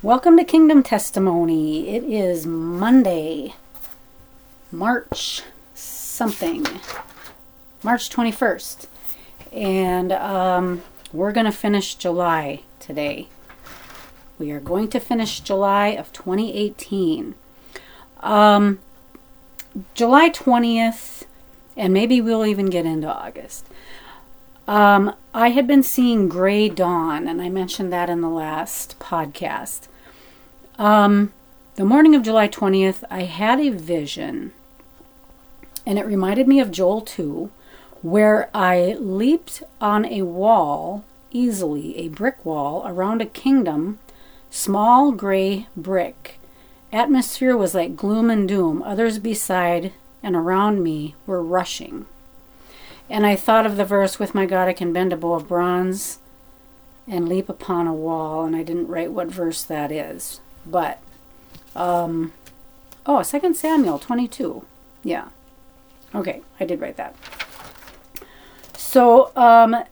Welcome to Kingdom Testimony. It is Monday, March something, March 21st. And um, we're going to finish July today. We are going to finish July of 2018. Um, July 20th, and maybe we'll even get into August. Um, I had been seeing Gray Dawn, and I mentioned that in the last podcast. Um, the morning of July 20th, I had a vision, and it reminded me of Joel 2, where I leaped on a wall easily, a brick wall around a kingdom, small gray brick. Atmosphere was like gloom and doom. Others beside and around me were rushing. And I thought of the verse, With my God I can bend a bow of bronze and leap upon a wall. And I didn't write what verse that is. But, um, oh, 2 Samuel 22. Yeah. Okay, I did write that. So, um,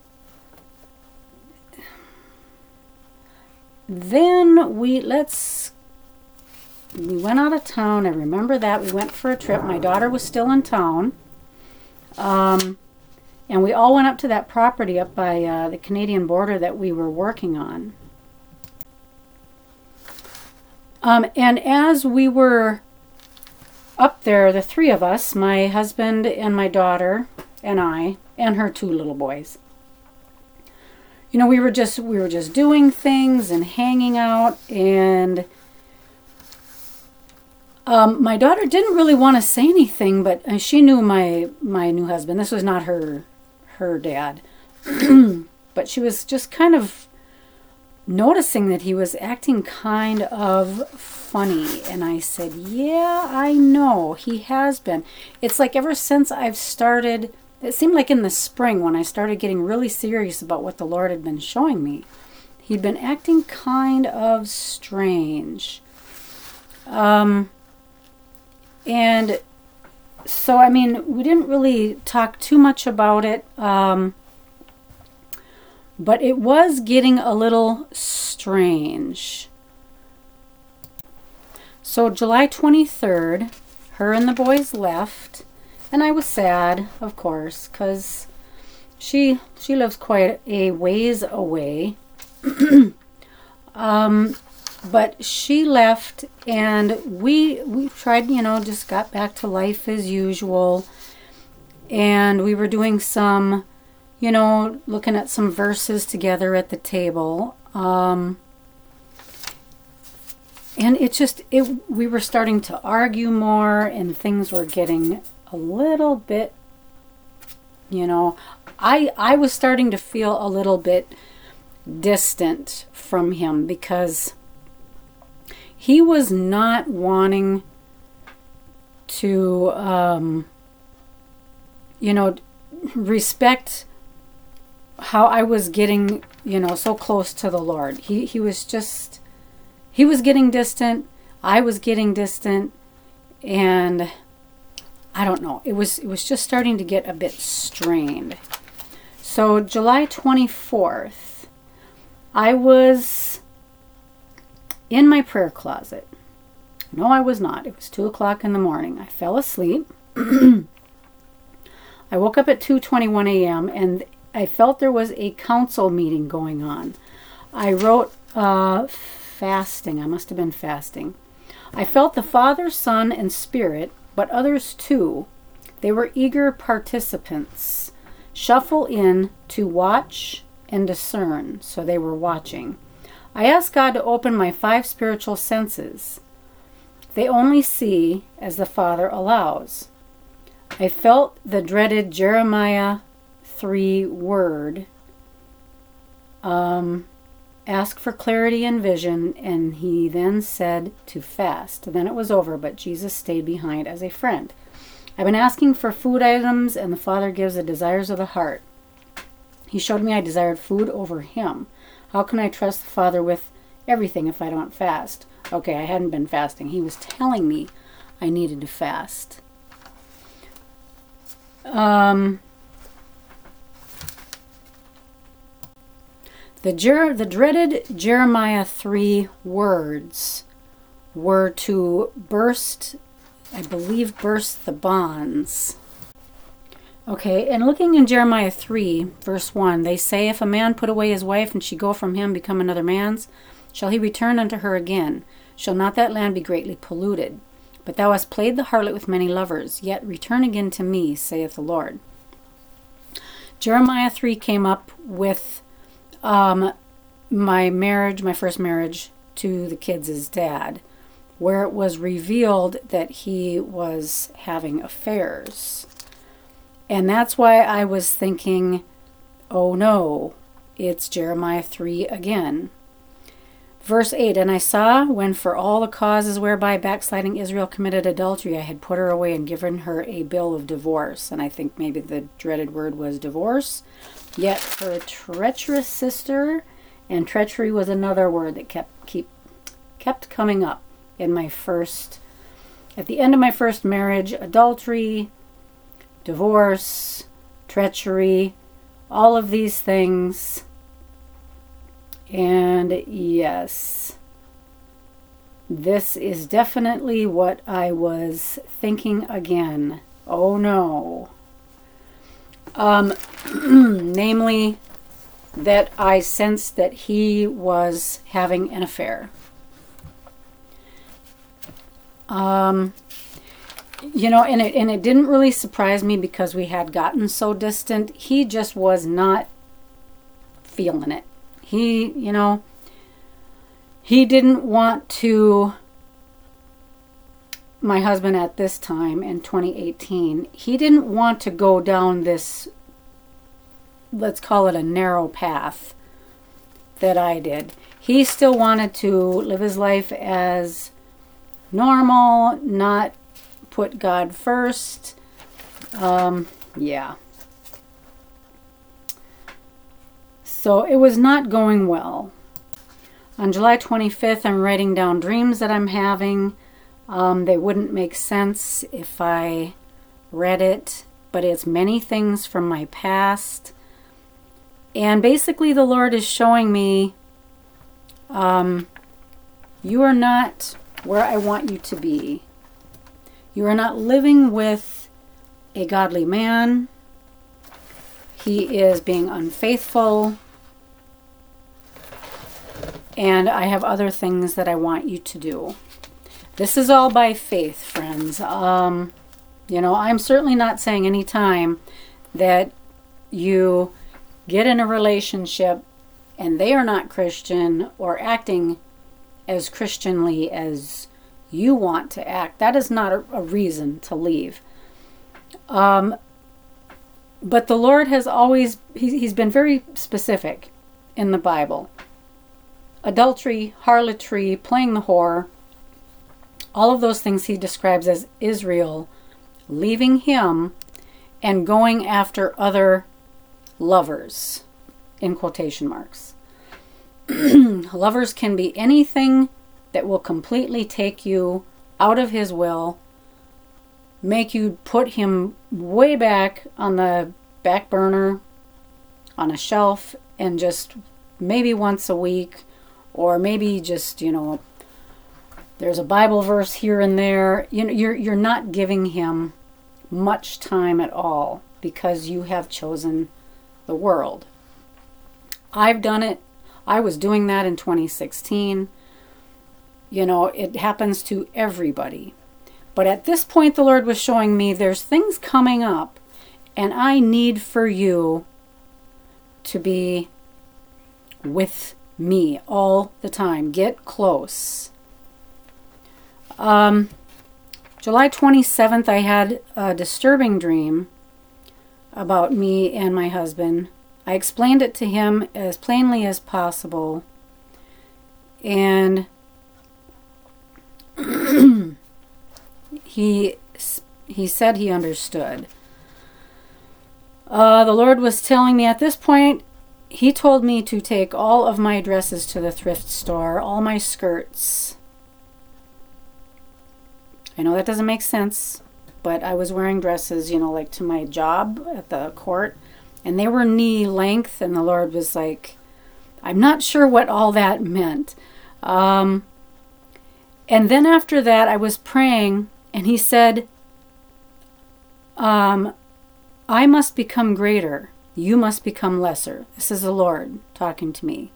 then we, let's, we went out of town. I remember that. We went for a trip. My daughter was still in town. Um, and we all went up to that property up by uh, the Canadian border that we were working on. Um, and as we were up there, the three of us, my husband and my daughter and I, and her two little boys, you know, we were just we were just doing things and hanging out, and um, my daughter didn't really want to say anything, but uh, she knew my my new husband. This was not her her dad. but she was just kind of noticing that he was acting kind of funny. And I said, Yeah, I know. He has been. It's like ever since I've started, it seemed like in the spring when I started getting really serious about what the Lord had been showing me, he'd been acting kind of strange. Um, and so I mean, we didn't really talk too much about it, um, but it was getting a little strange. So July 23rd, her and the boys left, and I was sad, of course, because she she lives quite a ways away. um, but she left and we we tried you know just got back to life as usual. And we were doing some you know looking at some verses together at the table. Um, and it just it we were starting to argue more and things were getting a little bit you know i i was starting to feel a little bit distant from him because he was not wanting to, um, you know, respect how I was getting, you know, so close to the Lord. He he was just he was getting distant. I was getting distant, and I don't know. It was it was just starting to get a bit strained. So July twenty fourth, I was in my prayer closet. No, I was not. It was 2 o'clock in the morning. I fell asleep. I woke up at 2:21 a.m. and I felt there was a council meeting going on. I wrote uh, fasting. I must have been fasting. I felt the Father, Son, and Spirit, but others too. They were eager participants. Shuffle in to watch and discern. So they were watching. I ask God to open my five spiritual senses. They only see as the Father allows. I felt the dreaded Jeremiah 3 word um, ask for clarity and vision, and he then said to fast. Then it was over, but Jesus stayed behind as a friend. I've been asking for food items, and the Father gives the desires of the heart. He showed me I desired food over him. How can I trust the Father with everything if I don't fast? Okay, I hadn't been fasting. He was telling me I needed to fast. Um, The, Jer- the dreaded Jeremiah 3 words were to burst, I believe, burst the bonds. Okay, and looking in Jeremiah 3, verse 1, they say, If a man put away his wife, and she go from him, become another man's, shall he return unto her again? Shall not that land be greatly polluted? But thou hast played the harlot with many lovers, yet return again to me, saith the Lord. Jeremiah 3 came up with um, my marriage, my first marriage to the kids' dad, where it was revealed that he was having affairs. And that's why I was thinking, oh no, it's Jeremiah 3 again. Verse 8 And I saw when for all the causes whereby backsliding Israel committed adultery, I had put her away and given her a bill of divorce. And I think maybe the dreaded word was divorce. Yet her treacherous sister, and treachery was another word that kept keep kept coming up in my first at the end of my first marriage, adultery, divorce, treachery, all of these things and yes, this is definitely what I was thinking again. Oh no. Um, namely, that I sensed that he was having an affair. Um, you know, and it and it didn't really surprise me because we had gotten so distant. He just was not feeling it. He, you know, he didn't want to, my husband at this time in 2018, he didn't want to go down this, let's call it a narrow path that I did. He still wanted to live his life as normal, not put God first. Um, yeah. So it was not going well. On July 25th, I'm writing down dreams that I'm having. Um, they wouldn't make sense if I read it, but it's many things from my past. And basically, the Lord is showing me um, you are not where I want you to be. You are not living with a godly man. He is being unfaithful and I have other things that I want you to do. This is all by faith, friends. Um, you know, I'm certainly not saying any time that you get in a relationship and they are not Christian or acting as Christianly as you want to act. That is not a, a reason to leave. Um, but the Lord has always, he, he's been very specific in the Bible adultery, harlotry, playing the whore, all of those things he describes as Israel leaving him and going after other lovers, in quotation marks. lovers can be anything that will completely take you out of his will, make you put him way back on the back burner, on a shelf, and just maybe once a week or maybe just you know there's a bible verse here and there. You know you're you're not giving him much time at all because you have chosen the world. I've done it. I was doing that in 2016 you know it happens to everybody but at this point the lord was showing me there's things coming up and i need for you to be with me all the time. Get close. Um, July 27th, I had a disturbing dream about me and my husband. I explained it to him as plainly as possible. And he he said he understood. Uh, the Lord was telling me at this point he told me to take all of my dresses to the thrift store, all my skirts. I know that doesn't make sense, but I was wearing dresses, you know, like to my job at the court, and they were knee length, and the Lord was like, I'm not sure what all that meant. Um, and then after that, I was praying, and he said, um, I must become greater. You must become lesser. This is the Lord talking to me.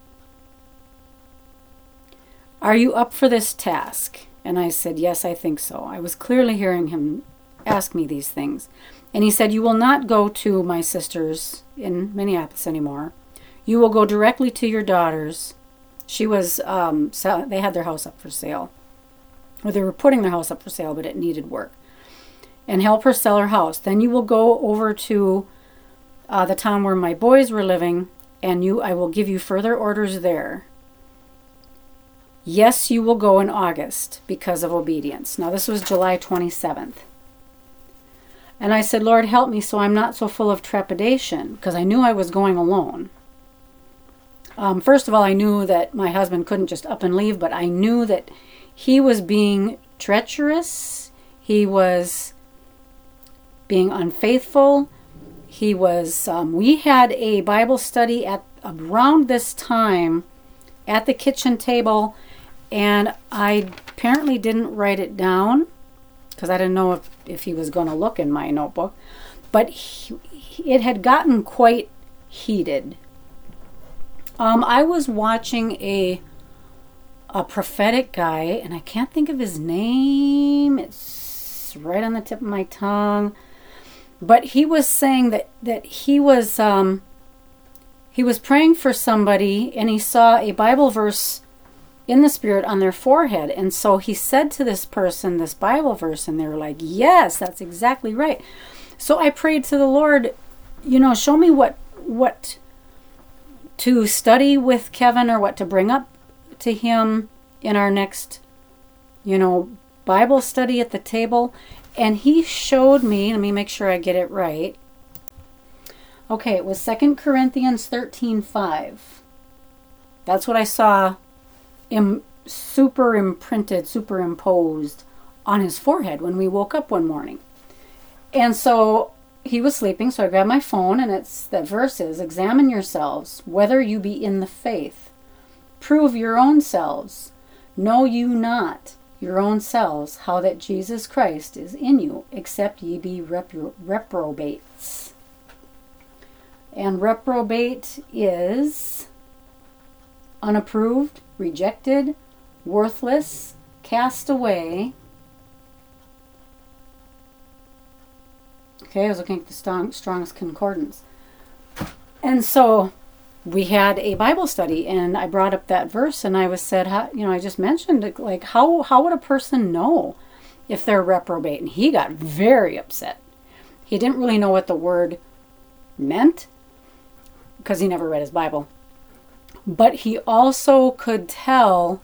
Are you up for this task? And I said, Yes, I think so. I was clearly hearing him ask me these things. And he said, You will not go to my sisters in Minneapolis anymore. You will go directly to your daughters. She was, um, they had their house up for sale. Or they were putting their house up for sale, but it needed work. And help her sell her house. Then you will go over to uh, the town where my boys were living, and you, I will give you further orders there. Yes, you will go in August because of obedience. Now, this was July 27th. And I said, Lord, help me so I'm not so full of trepidation because I knew I was going alone. Um, first of all, I knew that my husband couldn't just up and leave, but I knew that he was being treacherous. He was being unfaithful. He was, um, we had a Bible study at around this time at the kitchen table and I apparently didn't write it down because I didn't know if, if he was going to look in my notebook. But he, it had gotten quite heated. Um, I was watching a a prophetic guy, and I can't think of his name. It's right on the tip of my tongue. But he was saying that that he was um, he was praying for somebody, and he saw a Bible verse in the spirit on their forehead. And so he said to this person this Bible verse, and they were like, Yes, that's exactly right. So I prayed to the Lord, you know, show me what what to study with Kevin or what to bring up to him in our next, you know, Bible study at the table. And he showed me, let me make sure I get it right. Okay, it was Second Corinthians 13 5. That's what I saw Im- super imprinted, superimposed on his forehead when we woke up one morning. And so he was sleeping, so I grabbed my phone, and it's that verse is Examine yourselves, whether you be in the faith. Prove your own selves. Know you not your own selves how that Jesus Christ is in you, except ye be repro- reprobates. And reprobate is unapproved, rejected, worthless, cast away. Okay, I was looking at the strong, strongest concordance. And so we had a Bible study, and I brought up that verse, and I was said, how, you know, I just mentioned it, like how how would a person know if they're reprobate? And he got very upset. He didn't really know what the word meant because he never read his Bible. But he also could tell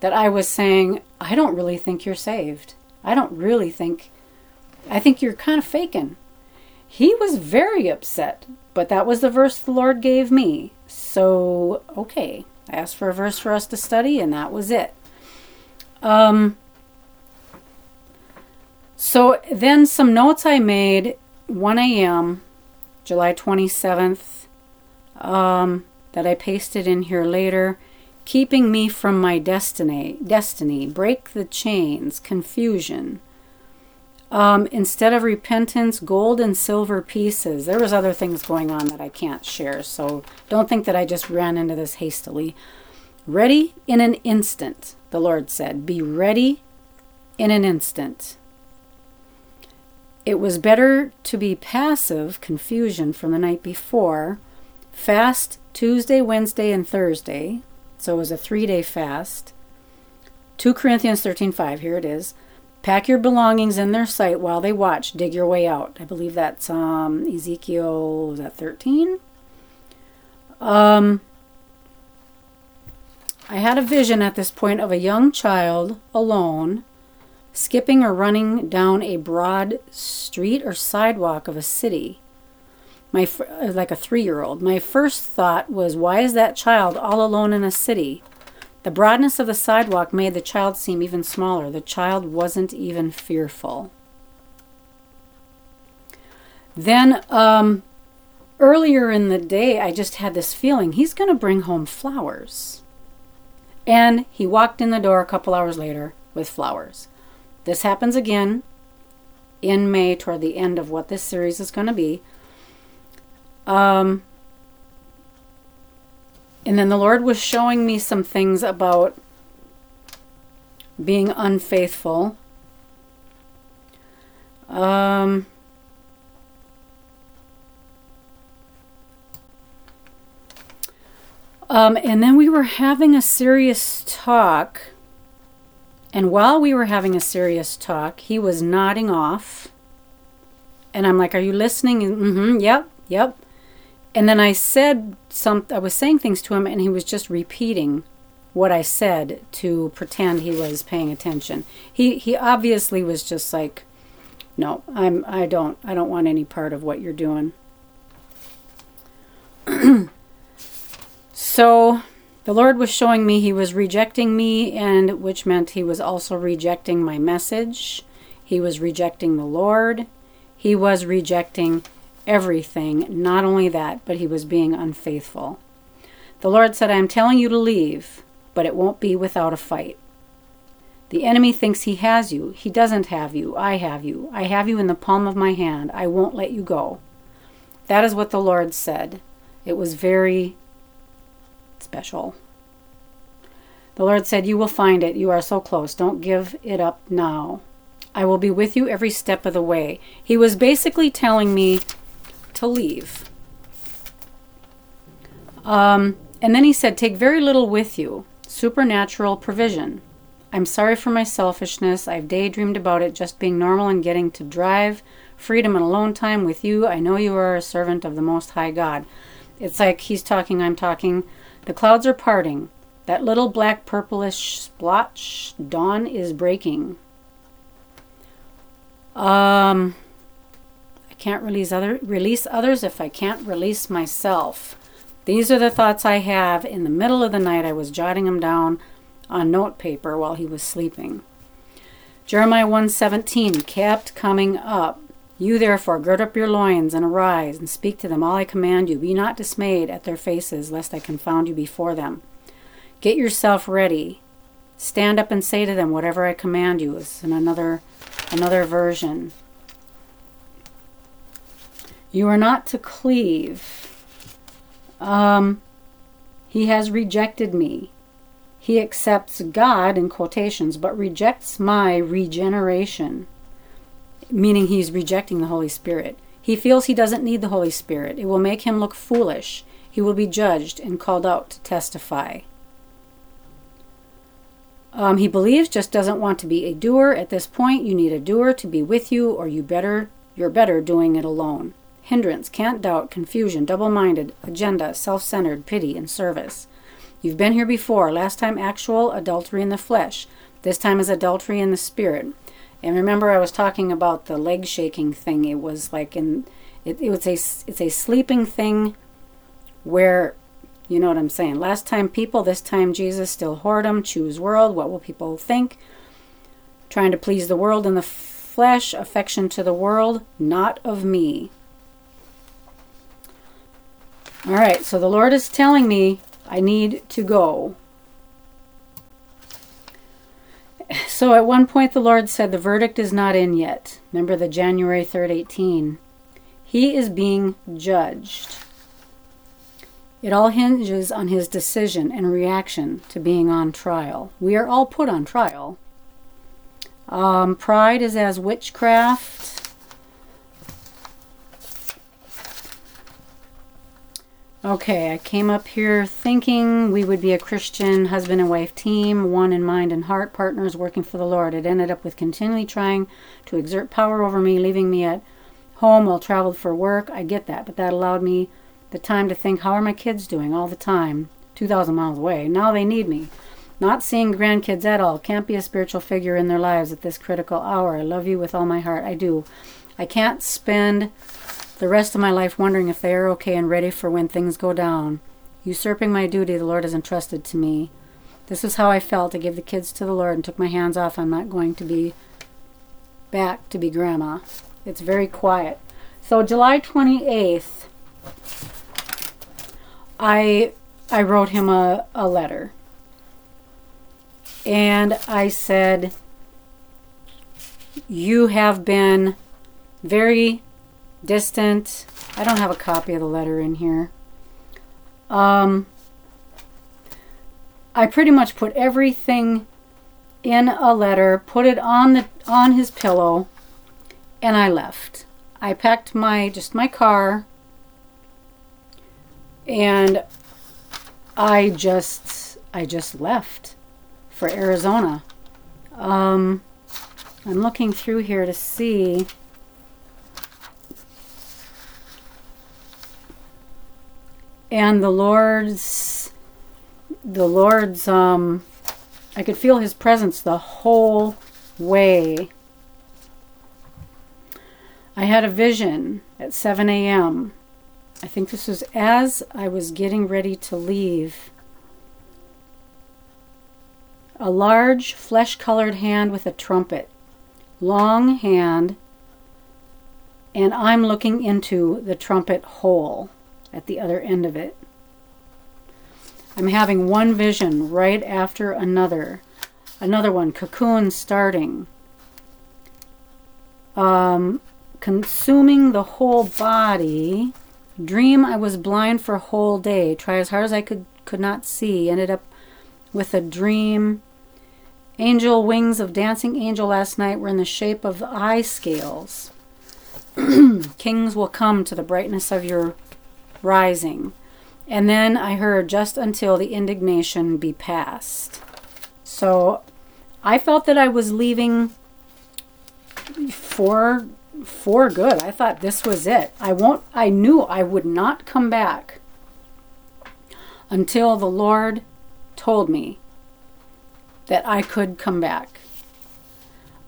that I was saying, I don't really think you're saved. I don't really think, I think you're kind of faking. He was very upset, but that was the verse the Lord gave me. So, okay, I asked for a verse for us to study, and that was it. Um, so then some notes I made 1 a.m., July 27th. Um, that I pasted in here later, keeping me from my destiny, destiny, break the chains, confusion. Um, instead of repentance, gold and silver pieces. There was other things going on that I can't share, so don't think that I just ran into this hastily. Ready in an instant, the Lord said. Be ready in an instant. It was better to be passive, confusion from the night before, fast Tuesday, Wednesday, and Thursday. So it was a three day fast. 2 Corinthians 13:5 here it is. Pack your belongings in their sight while they watch. Dig your way out. I believe that's um, Ezekiel, was that 13? Um, I had a vision at this point of a young child alone, skipping or running down a broad street or sidewalk of a city my uh, like a three-year-old. My first thought was, why is that child all alone in a city? The broadness of the sidewalk made the child seem even smaller. The child wasn't even fearful. Then um, earlier in the day, I just had this feeling he's going to bring home flowers. And he walked in the door a couple hours later with flowers. This happens again in May, toward the end of what this series is going to be. Um, and then the Lord was showing me some things about being unfaithful. Um, um, and then we were having a serious talk. And while we were having a serious talk, he was nodding off. And I'm like, Are you listening? Mm hmm, yep, yep. And then I said some, I was saying things to him, and he was just repeating what I said to pretend he was paying attention. He he obviously was just like, no, I'm I don't I don't want any part of what you're doing. so the Lord was showing me he was rejecting me and which meant he was also rejecting my message. He was rejecting the Lord. He was rejecting everything. Not only that, but he was being unfaithful. The Lord said, I am telling you to leave but it won't be without a fight. The enemy thinks he has you. He doesn't have you. I have you. I have you in the palm of my hand. I won't let you go. That is what the Lord said. It was very special. The Lord said, You will find it. You are so close. Don't give it up now. I will be with you every step of the way. He was basically telling me to leave. Um, and then he said, Take very little with you supernatural provision. I'm sorry for my selfishness. I've daydreamed about it just being normal and getting to drive, freedom and alone time with you. I know you are a servant of the Most High God. It's like he's talking, I'm talking. The clouds are parting. That little black purplish splotch, dawn is breaking. Um, can't release other release others if I can't release myself. These are the thoughts I have. In the middle of the night, I was jotting them down on note paper while he was sleeping. Jeremiah 1:17 kept coming up. You therefore gird up your loins and arise and speak to them all I command you. Be not dismayed at their faces, lest I confound you before them. Get yourself ready. Stand up and say to them whatever I command you. Is in another another version. You are not to cleave um, he has rejected me. He accepts God in quotations, but rejects my regeneration, meaning he's rejecting the Holy Spirit. He feels he doesn't need the Holy Spirit. It will make him look foolish. He will be judged and called out to testify. Um, he believes, just doesn't want to be a doer. At this point, you need a doer to be with you, or you better you're better doing it alone hindrance, can't doubt, confusion, double minded, agenda, self centered, pity, and service. You've been here before. Last time, actual adultery in the flesh. This time is adultery in the spirit. And remember, I was talking about the leg shaking thing. It was like in, it, it was a, it's a sleeping thing where, you know what I'm saying. Last time people, this time Jesus, still whoredom, choose world. What will people think? Trying to please the world in the flesh, affection to the world, not of me. All right, so the Lord is telling me I need to go. So at one point, the Lord said, The verdict is not in yet. Remember the January 3rd, 18. He is being judged. It all hinges on his decision and reaction to being on trial. We are all put on trial. Um, pride is as witchcraft. Okay, I came up here thinking we would be a Christian husband and wife team, one in mind and heart, partners working for the Lord. It ended up with continually trying to exert power over me, leaving me at home while traveled for work. I get that, but that allowed me the time to think, how are my kids doing all the time, 2,000 miles away? Now they need me. Not seeing grandkids at all. Can't be a spiritual figure in their lives at this critical hour. I love you with all my heart. I do. I can't spend the rest of my life wondering if they are okay and ready for when things go down. Usurping my duty the Lord has entrusted to me. This is how I felt. I gave the kids to the Lord and took my hands off. I'm not going to be back to be grandma. It's very quiet. So July 28th, I I wrote him a, a letter. And I said, You have been very distant. I don't have a copy of the letter in here. Um, I pretty much put everything in a letter, put it on the on his pillow, and I left. I packed my just my car and I just I just left for Arizona. Um, I'm looking through here to see and the Lord's the Lord's um I could feel his presence the whole way. I had a vision at 7 a.m. I think this was as I was getting ready to leave. A large flesh colored hand with a trumpet, long hand, and I'm looking into the trumpet hole at the other end of it. I'm having one vision right after another. Another one, cocoon starting. Um, consuming the whole body. Dream I was blind for a whole day. Try as hard as I could could not see. Ended up with a dream. Angel wings of dancing angel last night were in the shape of eye scales. Kings will come to the brightness of your rising. And then I heard just until the indignation be past. So I felt that I was leaving for for good. I thought this was it. I won't I knew I would not come back until the Lord told me that I could come back.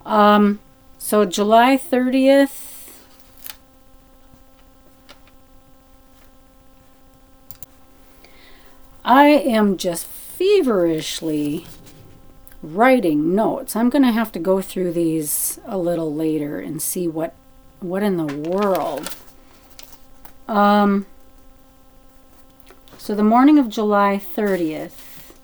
Um so July 30th I am just feverishly writing notes. I'm going to have to go through these a little later and see what what in the world. Um so the morning of July 30th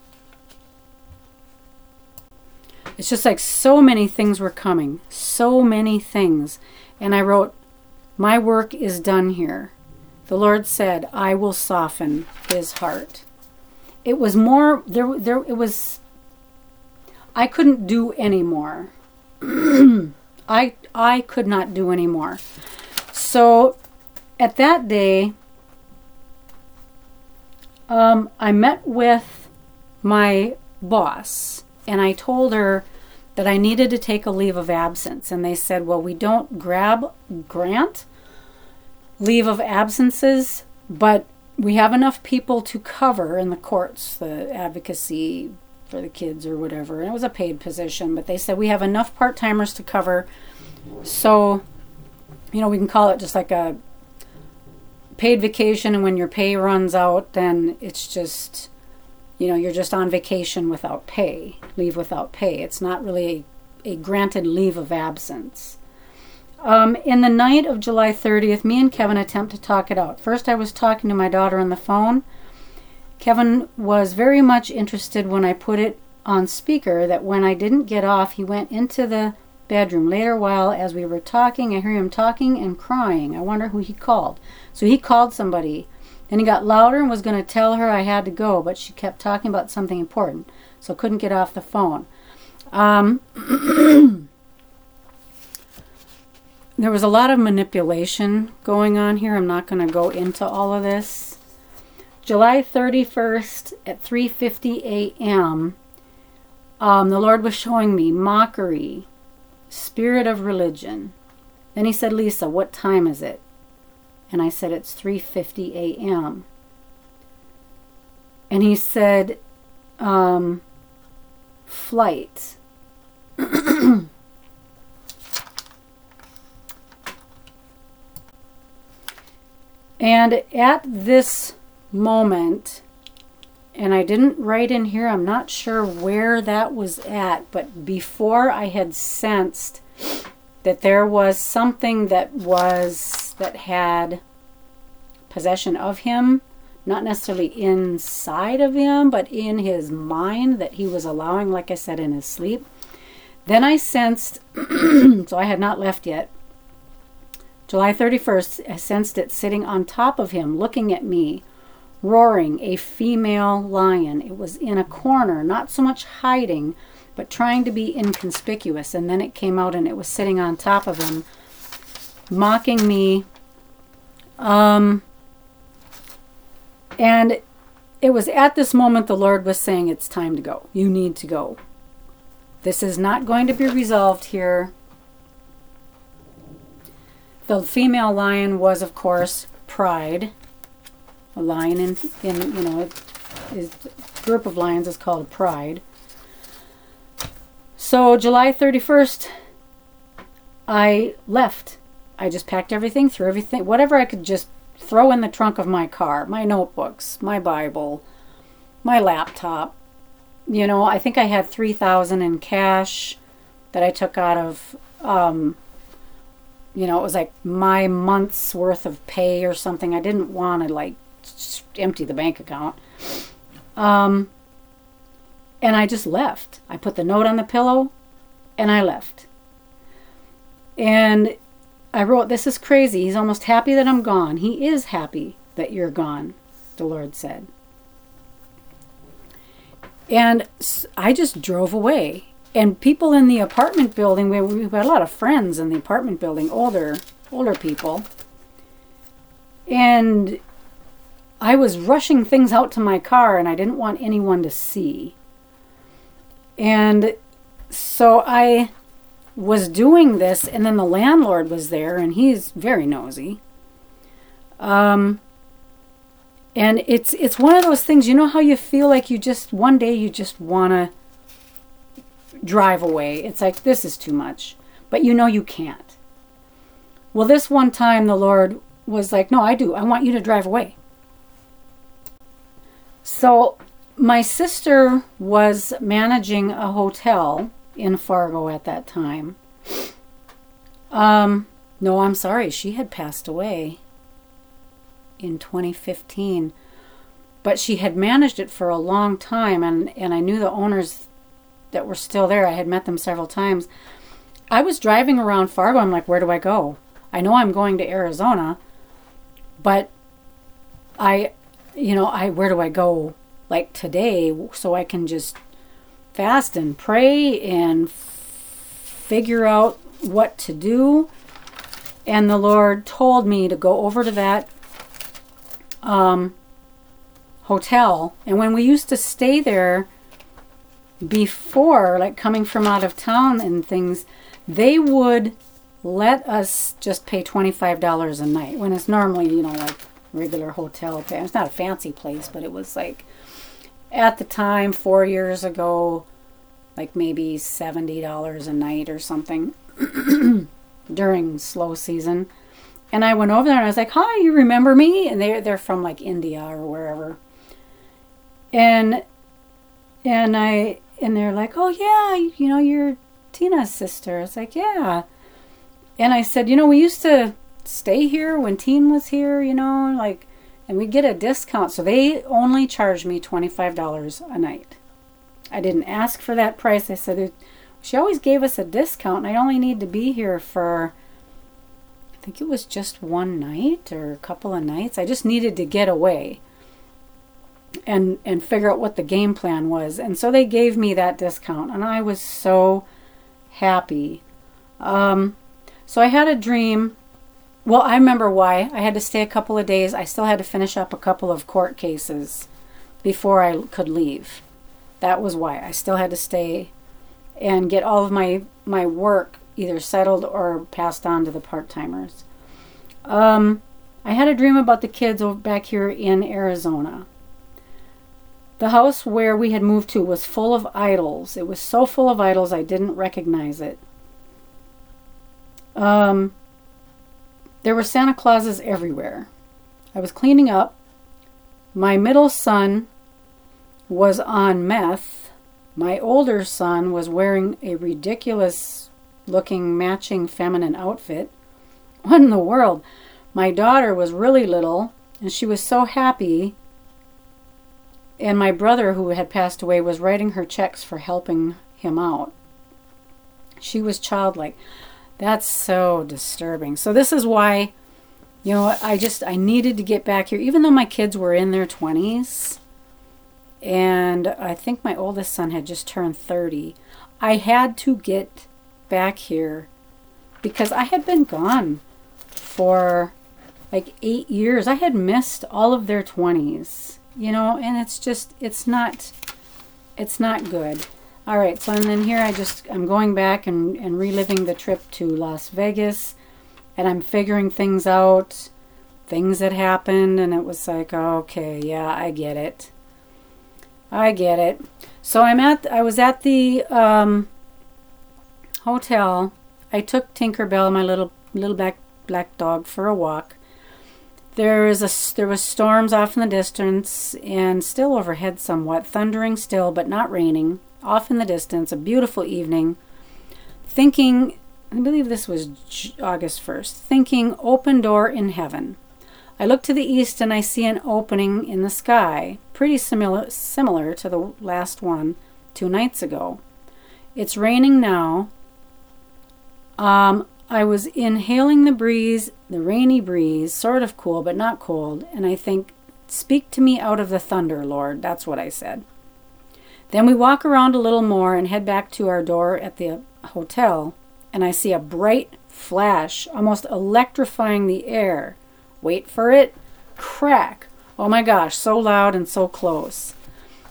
it's just like so many things were coming. So many things. And I wrote my work is done here. The Lord said, I will soften his heart it was more there there it was I couldn't do anymore. I I could not do anymore. So at that day um, I met with my boss and I told her that I needed to take a leave of absence and they said, "Well, we don't grab grant leave of absences, but we have enough people to cover in the courts the advocacy for the kids or whatever. And it was a paid position, but they said we have enough part timers to cover. So, you know, we can call it just like a paid vacation. And when your pay runs out, then it's just, you know, you're just on vacation without pay, leave without pay. It's not really a, a granted leave of absence. Um, in the night of July 30th, me and Kevin attempt to talk it out. First, I was talking to my daughter on the phone. Kevin was very much interested when I put it on speaker that when I didn't get off, he went into the bedroom. Later, while as we were talking, I hear him talking and crying. I wonder who he called. So he called somebody. Then he got louder and was going to tell her I had to go, but she kept talking about something important, so couldn't get off the phone. Um, there was a lot of manipulation going on here. I'm not going to go into all of this. July 31st at 3:50 a.m. Um, the Lord was showing me mockery, spirit of religion. Then He said, "Lisa, what time is it?" And I said, "It's 3:50 a.m." And He said, um, "Flight." And at this moment, and I didn't write in here, I'm not sure where that was at, but before I had sensed that there was something that was, that had possession of him, not necessarily inside of him, but in his mind that he was allowing, like I said, in his sleep. Then I sensed, so I had not left yet. July 31st, I sensed it sitting on top of him, looking at me, roaring, a female lion. It was in a corner, not so much hiding, but trying to be inconspicuous. And then it came out and it was sitting on top of him, mocking me. Um, and it was at this moment the Lord was saying, It's time to go. You need to go. This is not going to be resolved here. The female lion was, of course, Pride. A lion in, in you know, a group of lions is called a pride. So July 31st, I left. I just packed everything, threw everything, whatever I could just throw in the trunk of my car, my notebooks, my Bible, my laptop. You know, I think I had 3000 in cash that I took out of um, you know, it was like my month's worth of pay or something. I didn't want to like empty the bank account. Um, and I just left. I put the note on the pillow and I left. And I wrote, This is crazy. He's almost happy that I'm gone. He is happy that you're gone, the Lord said. And I just drove away. And people in the apartment building, we, we had a lot of friends in the apartment building, older, older people. And I was rushing things out to my car and I didn't want anyone to see. And so I was doing this, and then the landlord was there, and he's very nosy. Um, and it's it's one of those things. You know how you feel like you just one day you just wanna drive away. It's like this is too much, but you know you can't. Well, this one time the Lord was like, "No, I do. I want you to drive away." So, my sister was managing a hotel in Fargo at that time. Um, no, I'm sorry, she had passed away in 2015. But she had managed it for a long time, and, and I knew the owners that were still there. I had met them several times. I was driving around Fargo. I'm like, where do I go? I know I'm going to Arizona, but I you know, I where do I go like today so I can just fast and pray and f- figure out what to do. And the Lord told me to go over to that um, hotel. And when we used to stay there before, like coming from out of town and things, they would let us just pay $25 a night when it's normally, you know, like regular hotel. It's not a fancy place, but it was like at the time, four years ago, like maybe $70 a night or something during slow season. And I went over there and I was like, "Hi, you remember me?" And they're they're from like India or wherever. And and I and they're like, "Oh yeah, you know, you're Tina's sister." It's like, "Yeah." And I said, "You know, we used to stay here when Teen was here, you know, like, and we get a discount. So they only charged me $25 a night. I didn't ask for that price. I said, she always gave us a discount, and I only need to be here for, I think it was just one night or a couple of nights. I just needed to get away and and figure out what the game plan was. And so they gave me that discount, and I was so happy. Um, so I had a dream well, I remember why. I had to stay a couple of days. I still had to finish up a couple of court cases before I could leave. That was why. I still had to stay and get all of my my work either settled or passed on to the part-timers. Um, I had a dream about the kids back here in Arizona. The house where we had moved to was full of idols. It was so full of idols I didn't recognize it. Um, there were Santa Clauses everywhere. I was cleaning up. My middle son was on meth. My older son was wearing a ridiculous looking matching feminine outfit. What in the world? My daughter was really little and she was so happy and my brother, who had passed away, was writing her checks for helping him out. She was childlike. That's so disturbing. So this is why, you know, I just I needed to get back here, even though my kids were in their twenties, and I think my oldest son had just turned thirty. I had to get back here because I had been gone for like eight years. I had missed all of their twenties, you know, and it's just it's not it's not good. All right, so and then here I just, I'm going back and, and reliving the trip to Las Vegas and I'm figuring things out, things that happened, and it was like, okay, yeah, I get it. I get it. So I'm at, I was at the um, hotel. I took Tinkerbell, my little little black black dog, for a walk. There is a there was storms off in the distance and still overhead somewhat, thundering still, but not raining off in the distance, a beautiful evening, thinking, I believe this was August 1st, thinking, open door in heaven. I look to the east and I see an opening in the sky, pretty similar, similar to the last one two nights ago. It's raining now. Um, I was inhaling the breeze, the rainy breeze, sort of cool, but not cold, and I think, Speak to me out of the thunder, Lord. That's what I said. Then we walk around a little more and head back to our door at the hotel, and I see a bright flash, almost electrifying the air. Wait for it. Crack. Oh my gosh, so loud and so close.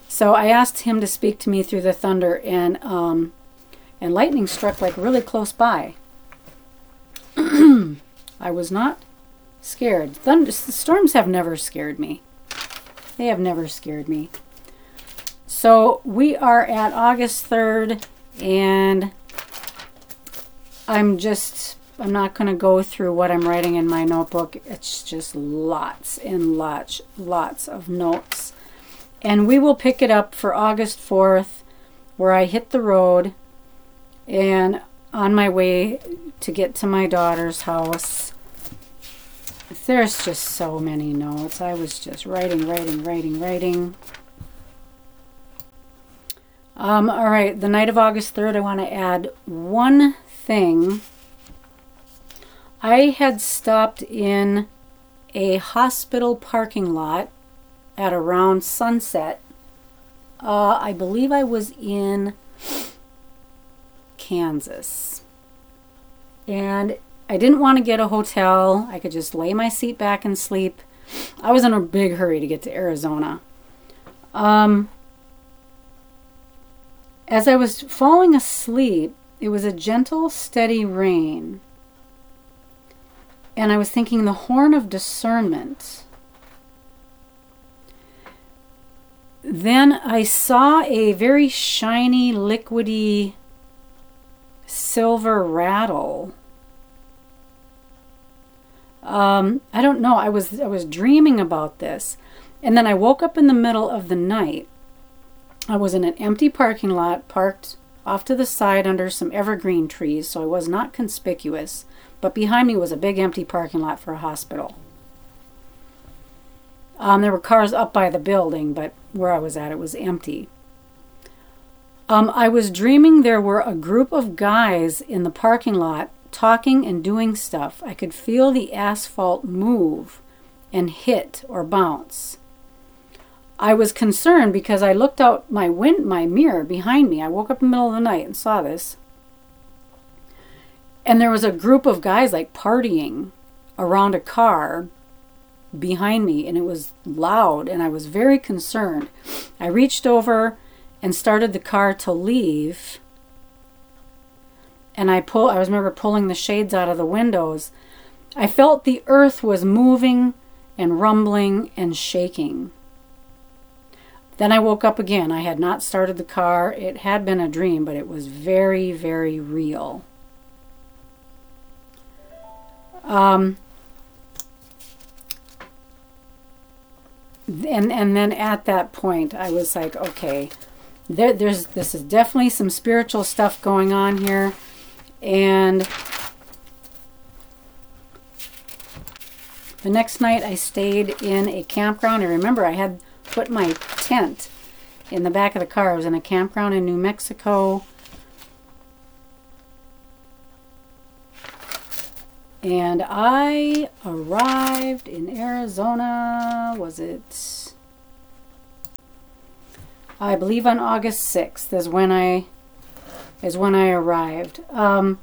So I asked him to speak to me through the thunder, and um, and lightning struck like really close by. I was not scared. Thunder storms have never scared me. They have never scared me. So we are at August 3rd, and I'm just, I'm not going to go through what I'm writing in my notebook. It's just lots and lots, lots of notes. And we will pick it up for August 4th, where I hit the road and on my way to get to my daughter's house. There's just so many notes. I was just writing, writing, writing, writing. Um, all right, the night of August 3rd, I want to add one thing. I had stopped in a hospital parking lot at around sunset. Uh, I believe I was in Kansas. And I didn't want to get a hotel. I could just lay my seat back and sleep. I was in a big hurry to get to Arizona. Um, as I was falling asleep, it was a gentle, steady rain. And I was thinking the horn of discernment. Then I saw a very shiny, liquidy silver rattle. Um, I don't know. I was I was dreaming about this, and then I woke up in the middle of the night I was in an empty parking lot parked off to the side under some evergreen trees, so I was not conspicuous, but behind me was a big empty parking lot for a hospital. Um, there were cars up by the building, but where I was at, it was empty. Um, I was dreaming there were a group of guys in the parking lot talking and doing stuff. I could feel the asphalt move and hit or bounce. I was concerned because I looked out my wind, my mirror behind me. I woke up in the middle of the night and saw this. And there was a group of guys like partying around a car behind me and it was loud and I was very concerned. I reached over and started the car to leave. And I pull I was remember pulling the shades out of the windows. I felt the earth was moving and rumbling and shaking. Then I woke up again. I had not started the car. It had been a dream, but it was very, very real. Um, and and then at that point, I was like, okay, there, there's this is definitely some spiritual stuff going on here, and the next night I stayed in a campground. I remember I had put my tent in the back of the car. I was in a campground in New Mexico. And I arrived in Arizona, was it? I believe on August 6th is when I is when I arrived. Um,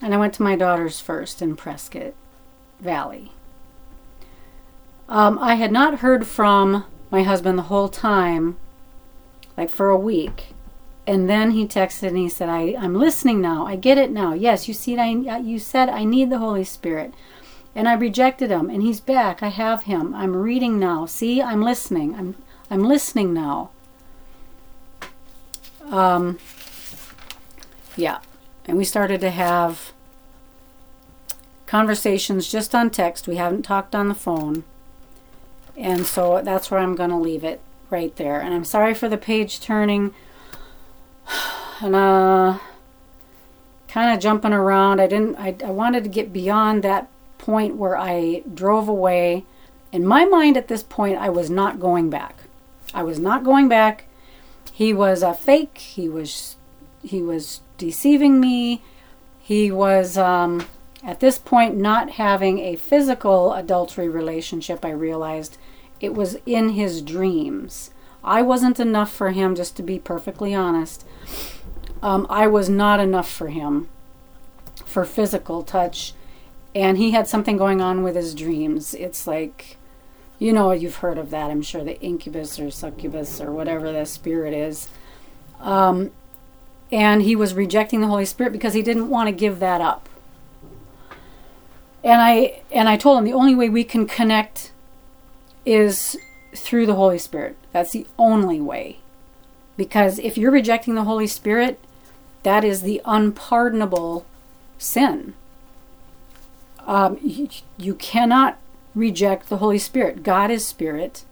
and I went to my daughter's first in Prescott Valley. Um, I had not heard from my husband the whole time, like for a week. And then he texted and he said, I, I'm listening now. I get it now. Yes, you see, I, you said I need the Holy Spirit. And I rejected him, and he's back. I have him. I'm reading now. See, I'm listening. I'm, I'm listening now. Um, yeah. And we started to have conversations just on text. We haven't talked on the phone. And so that's where I'm going to leave it right there. And I'm sorry for the page turning and uh kind of jumping around. I didn't I, I wanted to get beyond that point where I drove away. In my mind at this point I was not going back. I was not going back. He was a fake. He was he was deceiving me. He was um at this point not having a physical adultery relationship. I realized it was in his dreams. I wasn't enough for him, just to be perfectly honest. Um, I was not enough for him for physical touch. And he had something going on with his dreams. It's like, you know, you've heard of that, I'm sure, the incubus or succubus or whatever the spirit is. Um, and he was rejecting the Holy Spirit because he didn't want to give that up. And I and I told him the only way we can connect is through the Holy Spirit. That's the only way. Because if you're rejecting the Holy Spirit, that is the unpardonable sin. Um, you, you cannot reject the Holy Spirit. God is spirit,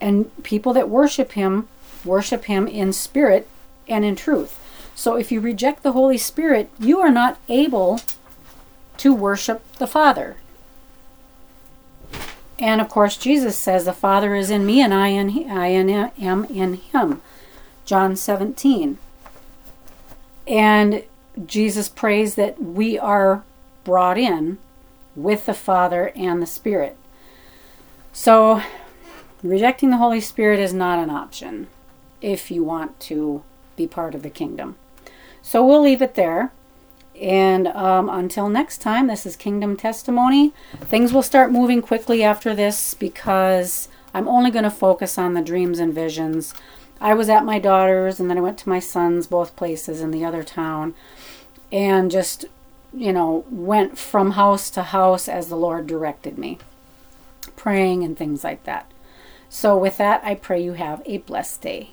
and people that worship Him worship Him in spirit and in truth. So if you reject the Holy Spirit, you are not able to worship the Father. And of course, Jesus says, The Father is in me and I, in, I am in him. John 17. And Jesus prays that we are brought in with the Father and the Spirit. So, rejecting the Holy Spirit is not an option if you want to be part of the kingdom. So, we'll leave it there. And um, until next time, this is Kingdom Testimony. Things will start moving quickly after this because I'm only going to focus on the dreams and visions. I was at my daughter's and then I went to my son's, both places in the other town, and just, you know, went from house to house as the Lord directed me, praying and things like that. So, with that, I pray you have a blessed day.